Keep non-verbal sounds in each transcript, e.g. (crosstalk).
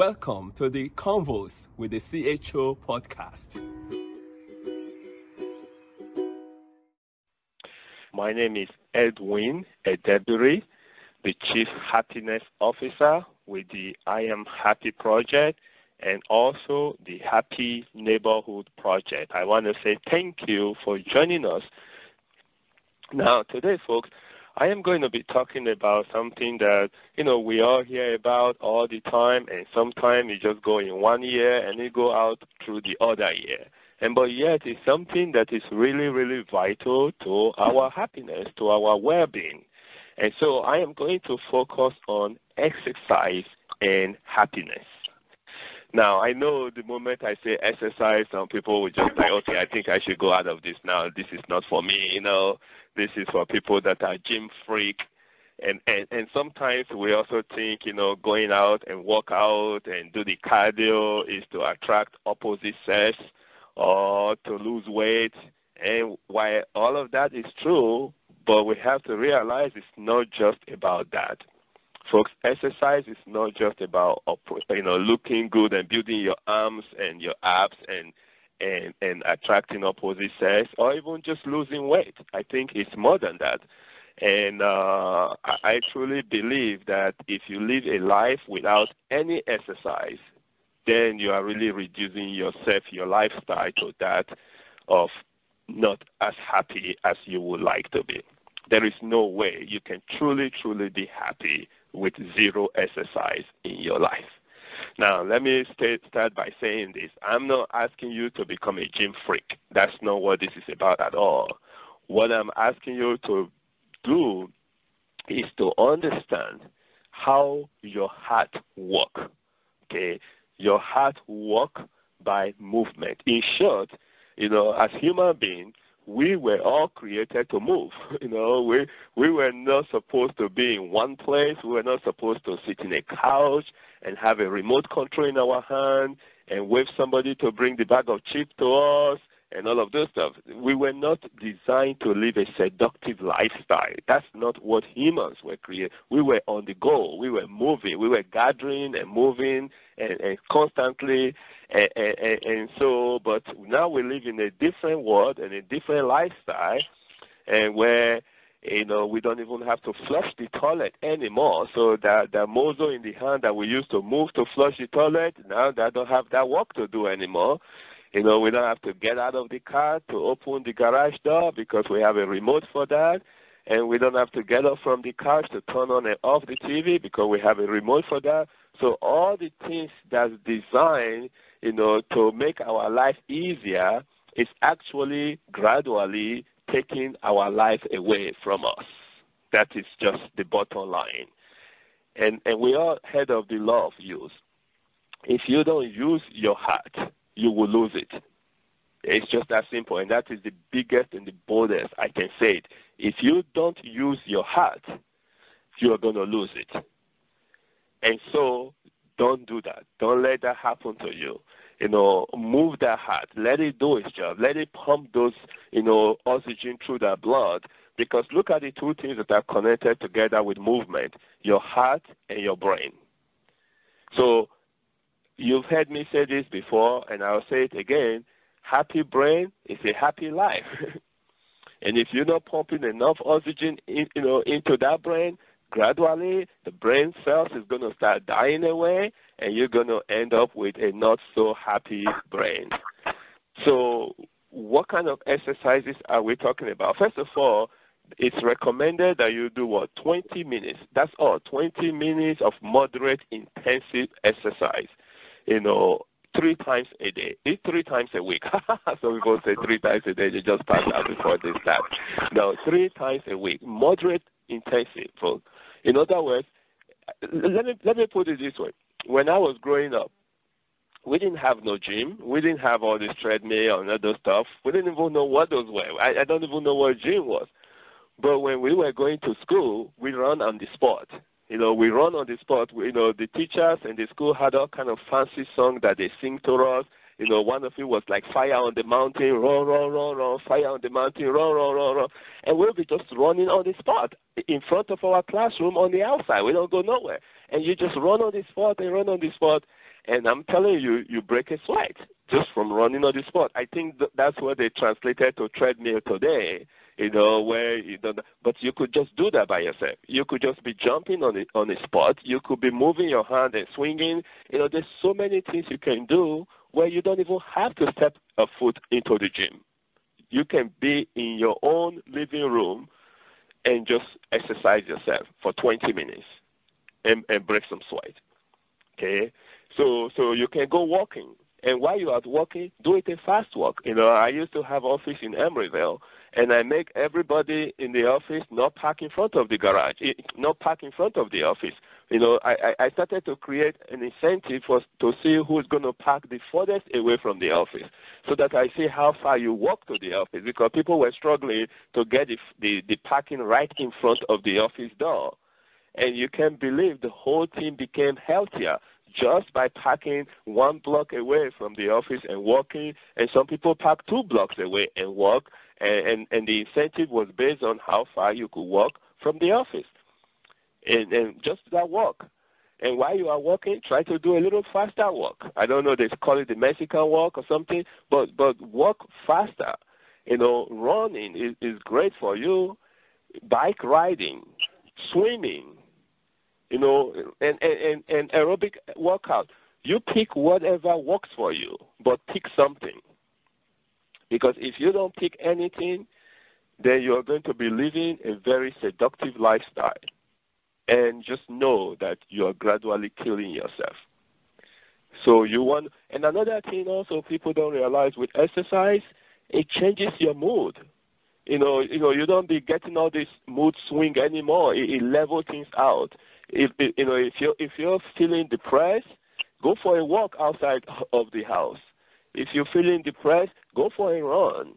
Welcome to the Convos with the CHO podcast. My name is Edwin Edebiri, the Chief Happiness Officer with the I Am Happy Project and also the Happy Neighborhood Project. I want to say thank you for joining us. Now, today, folks, I am going to be talking about something that, you know, we all hear about all the time, and sometimes it just go in one year and it go out through the other year. And but yet it's something that is really, really vital to our happiness, to our well-being. And so I am going to focus on exercise and happiness. Now, I know the moment I say exercise, some people will just like, okay, I think I should go out of this now. This is not for me, you know. This is for people that are gym freak. And, and and sometimes we also think, you know, going out and work out and do the cardio is to attract opposite sex or to lose weight. And while all of that is true, but we have to realize it's not just about that. Folks, exercise is not just about you know looking good and building your arms and your abs and and and attracting opposite sex or even just losing weight. I think it's more than that. And uh, I, I truly believe that if you live a life without any exercise, then you are really reducing yourself, your lifestyle to that of not as happy as you would like to be. There is no way you can truly, truly be happy with zero exercise in your life. Now, let me start by saying this. I'm not asking you to become a gym freak. That's not what this is about at all. What I'm asking you to do is to understand how your heart works. Okay? Your heart works by movement. In short, you know, as human beings, we were all created to move. (laughs) You know, we we were not supposed to be in one place. We were not supposed to sit in a couch and have a remote control in our hand and wave somebody to bring the bag of chips to us and all of those stuff. We were not designed to live a seductive lifestyle. That's not what humans were created. We were on the go. We were moving. We were gathering and moving and, and constantly. And, and, and so, but now we live in a different world and a different lifestyle, and where you know, we don't even have to flush the toilet anymore. So that the mozo in the hand that we used to move to flush the toilet, now that don't have that work to do anymore. You know, we don't have to get out of the car to open the garage door because we have a remote for that. And we don't have to get up from the couch to turn on and off the TV because we have a remote for that. So all the things that's designed, you know, to make our life easier is actually gradually taking our life away from us. That is just the bottom line. And and we all heard of the law of use. If you don't use your heart, you will lose it. It's just that simple, and that is the biggest and the boldest I can say it. If you don't use your heart, you are going to lose it. And so, don't do that. Don't let that happen to you. You know, move that heart. Let it do its job. Let it pump those, you know, oxygen through that blood. Because look at the two things that are connected together with movement: your heart and your brain. So You've heard me say this before, and I'll say it again. Happy brain is a happy life. (laughs) and if you're not pumping enough oxygen in, you know, into that brain, gradually the brain cells is going to start dying away, and you're going to end up with a not so happy brain. So, what kind of exercises are we talking about? First of all, it's recommended that you do what 20 minutes. That's all. 20 minutes of moderate intensive exercise you know, three times a day. Three times a week. (laughs) Some people say three times a day. They just pass out before they start. No, three times a week. Moderate, intensive. In other words, let me let me put it this way. When I was growing up, we didn't have no gym. We didn't have all this treadmill and other stuff. We didn't even know what those were. I, I don't even know what gym was. But when we were going to school, we run on the spot. You know, we run on the spot. You know, the teachers and the school had all kind of fancy song that they sing to us. You know, one of it was like fire on the mountain, run, run, run, run, fire on the mountain, run, run, run, run. And we'll be just running on the spot in front of our classroom on the outside. We don't go nowhere. and you just run on the spot and run on the spot, and I'm telling you, you break a sweat just from running on the spot. I think th- that's what they translated to treadmill today. You know where you don't, but you could just do that by yourself. You could just be jumping on the on the spot. You could be moving your hand and swinging. You know, there's so many things you can do where you don't even have to step a foot into the gym. You can be in your own living room and just exercise yourself for 20 minutes and, and break some sweat. Okay, so so you can go walking, and while you are walking, do it a fast walk. You know, I used to have office in Emeryville, and I make everybody in the office not park in front of the garage, eh, not park in front of the office. You know, I, I started to create an incentive for to see who's going to park the furthest away from the office, so that I see how far you walk to the office. Because people were struggling to get the, the, the parking right in front of the office door, and you can believe the whole team became healthier just by parking one block away from the office and walking, and some people park two blocks away and walk, and, and, and the incentive was based on how far you could walk from the office. And, and just that walk. And while you are walking, try to do a little faster walk. I don't know, they call it the Mexican walk or something, but, but walk faster. You know, running is, is great for you. Bike riding, swimming, you know, and, and, and aerobic workout. You pick whatever works for you, but pick something. Because if you don't pick anything, then you're going to be living a very seductive lifestyle. And just know that you are gradually killing yourself. So you want, and another thing also people don't realize with exercise, it changes your mood. You know, you know, you don't be getting all this mood swing anymore. It, it levels things out if you know if you if you're feeling depressed, go for a walk outside of the house. If you're feeling depressed, go for a run.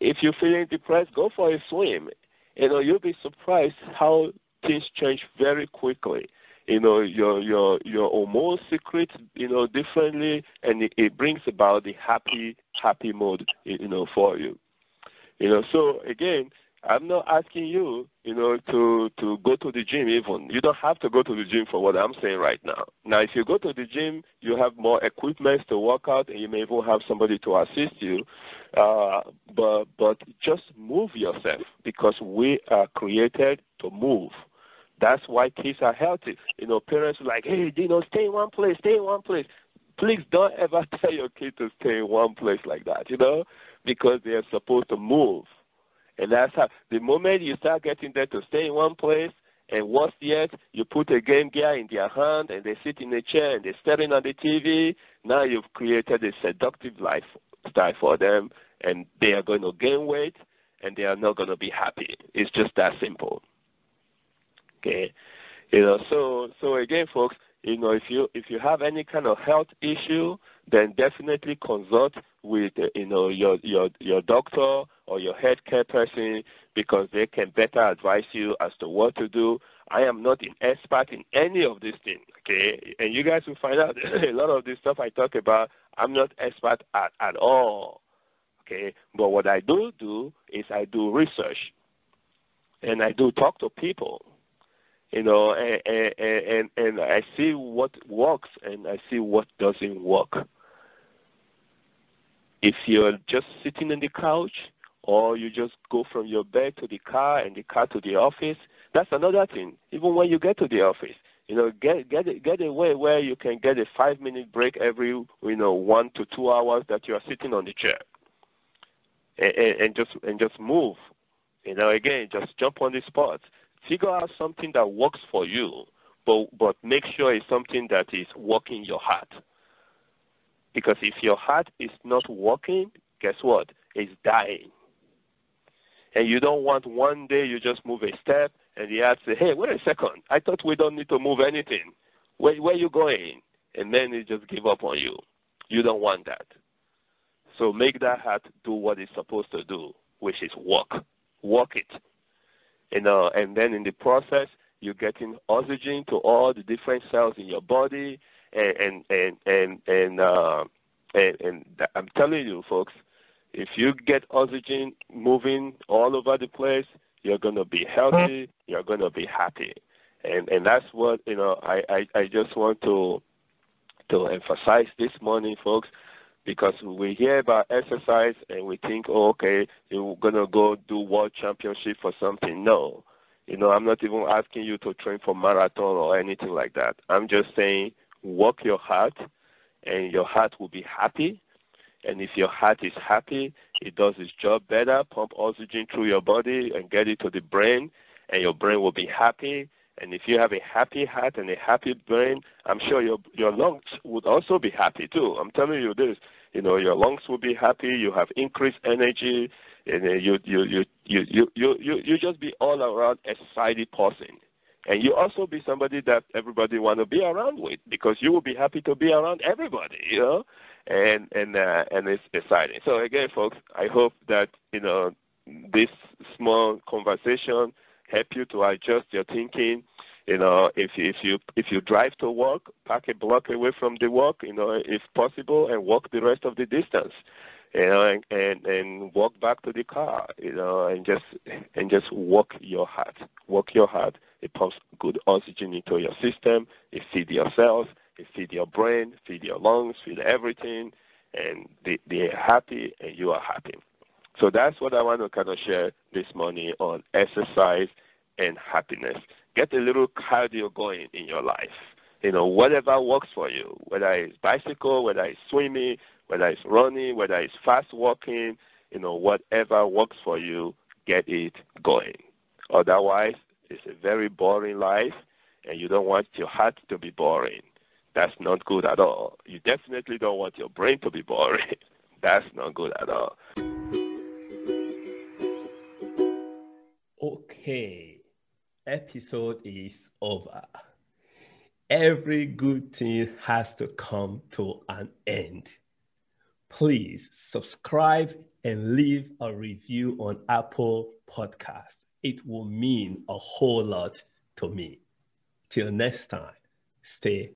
If you're feeling depressed, go for a swim. You know, you'll be surprised how things change very quickly. You know, your your your hormone secrets, you know, differently, and it, it brings about the happy happy mood, you know, for you. You know, so again, I'm not asking you, you know, to to go to the gym even. You don't have to go to the gym for what I'm saying right now. Now, if you go to the gym, you have more equipment to work out, and you may even have somebody to assist you. Uh, but but just move yourself because we are created to move. That's why kids are healthy. You know, parents are like, hey, you know, stay in one place, stay in one place. Please don't ever (laughs) tell your kid to stay in one place like that, you know, because they are supposed to move and that's how the moment you start getting them to stay in one place, and worse yet, you put a game gear in their hand and they sit in a chair and they're staring at the TV. Now you've created a seductive lifestyle for them, and they are going to gain weight and they are not going to be happy. It's just that simple. Okay, you know. So so again, folks, you know, if you if you have any kind of health issue, then definitely consult with you know your your your doctor or your healthcare person because they can better advise you as to what to do. I am not an expert in any of these things, okay? And you guys will find out (laughs) a lot of this stuff I talk about. I'm not expert at at all, okay? But what I do do is I do research, and I do talk to people you know, and and, and and I see what works and I see what doesn't work. If you're just sitting on the couch, or you just go from your bed to the car and the car to the office, that's another thing. Even when you get to the office, you know, get get get away where you can get a five minute break every you know one to two hours that you are sitting on the chair, and, and, and just and just move. You know, again, just jump on the spot figure out something that works for you, but, but make sure it's something that is working your heart. Because if your heart is not working, guess what? It's dying. And you don't want one day you just move a step and the heart say, hey, wait a second. I thought we don't need to move anything. Where, where are you going? And then it just give up on you. You don't want that. So make that heart do what it's supposed to do, which is walk. Walk it you know, and then in the process, you're getting oxygen to all the different cells in your body, and and and and uh, and, and I'm telling you, folks, if you get oxygen moving all over the place, you're to be healthy, you're to be happy. And and that's what you know. I I, I just want to to emphasize this morning, folks, because we hear about exercise and we think, oh, okay, you're gonna go do world championship for something. No, you know, I'm not even asking you to train for marathon or anything like that. I'm just saying, work your heart, and your heart will be happy. And if your heart is happy, it does its job better, pump oxygen through your body and get it to the brain, and your brain will be happy. And if you have a happy heart and a happy brain, I'm sure your your lungs would also be happy too. I'm telling you this. You know, your lungs will be happy. You have increased energy, and you you you you you you you, you just be all around excited person. And you also be somebody that everybody want to be around with because you will be happy to be around everybody, you know, and and uh, and it's exciting. So again, folks, I hope that you know this small conversation help you to adjust your thinking. You know, if if you if you drive to work, park a block away from the work, you know, if possible, and walk the rest of the distance. You know, and, and and walk back to the car. You know, and just and just walk your heart. Walk your heart. It pumps good oxygen into your system. It feeds your cells. It feeds your brain. Feed your lungs. Feed everything. And they they're happy, and you are happy. So that's what I want to kind of share this morning on exercise and happiness. Get a little cardio going in your life. You know, whatever works for you, whether it's bicycle, whether it's swimming, whether it's running, whether it's fast walking, you know, whatever works for you, get it going. Otherwise, it's a very boring life, and you don't want your heart to be boring. That's not good at all. You definitely don't want your brain to be boring. (laughs) That's not good at all. Okay, episode is over. Every good thing has to come to an end. Please subscribe and leave a review on Apple Podcast. It will mean a whole lot to me. Till next time, stay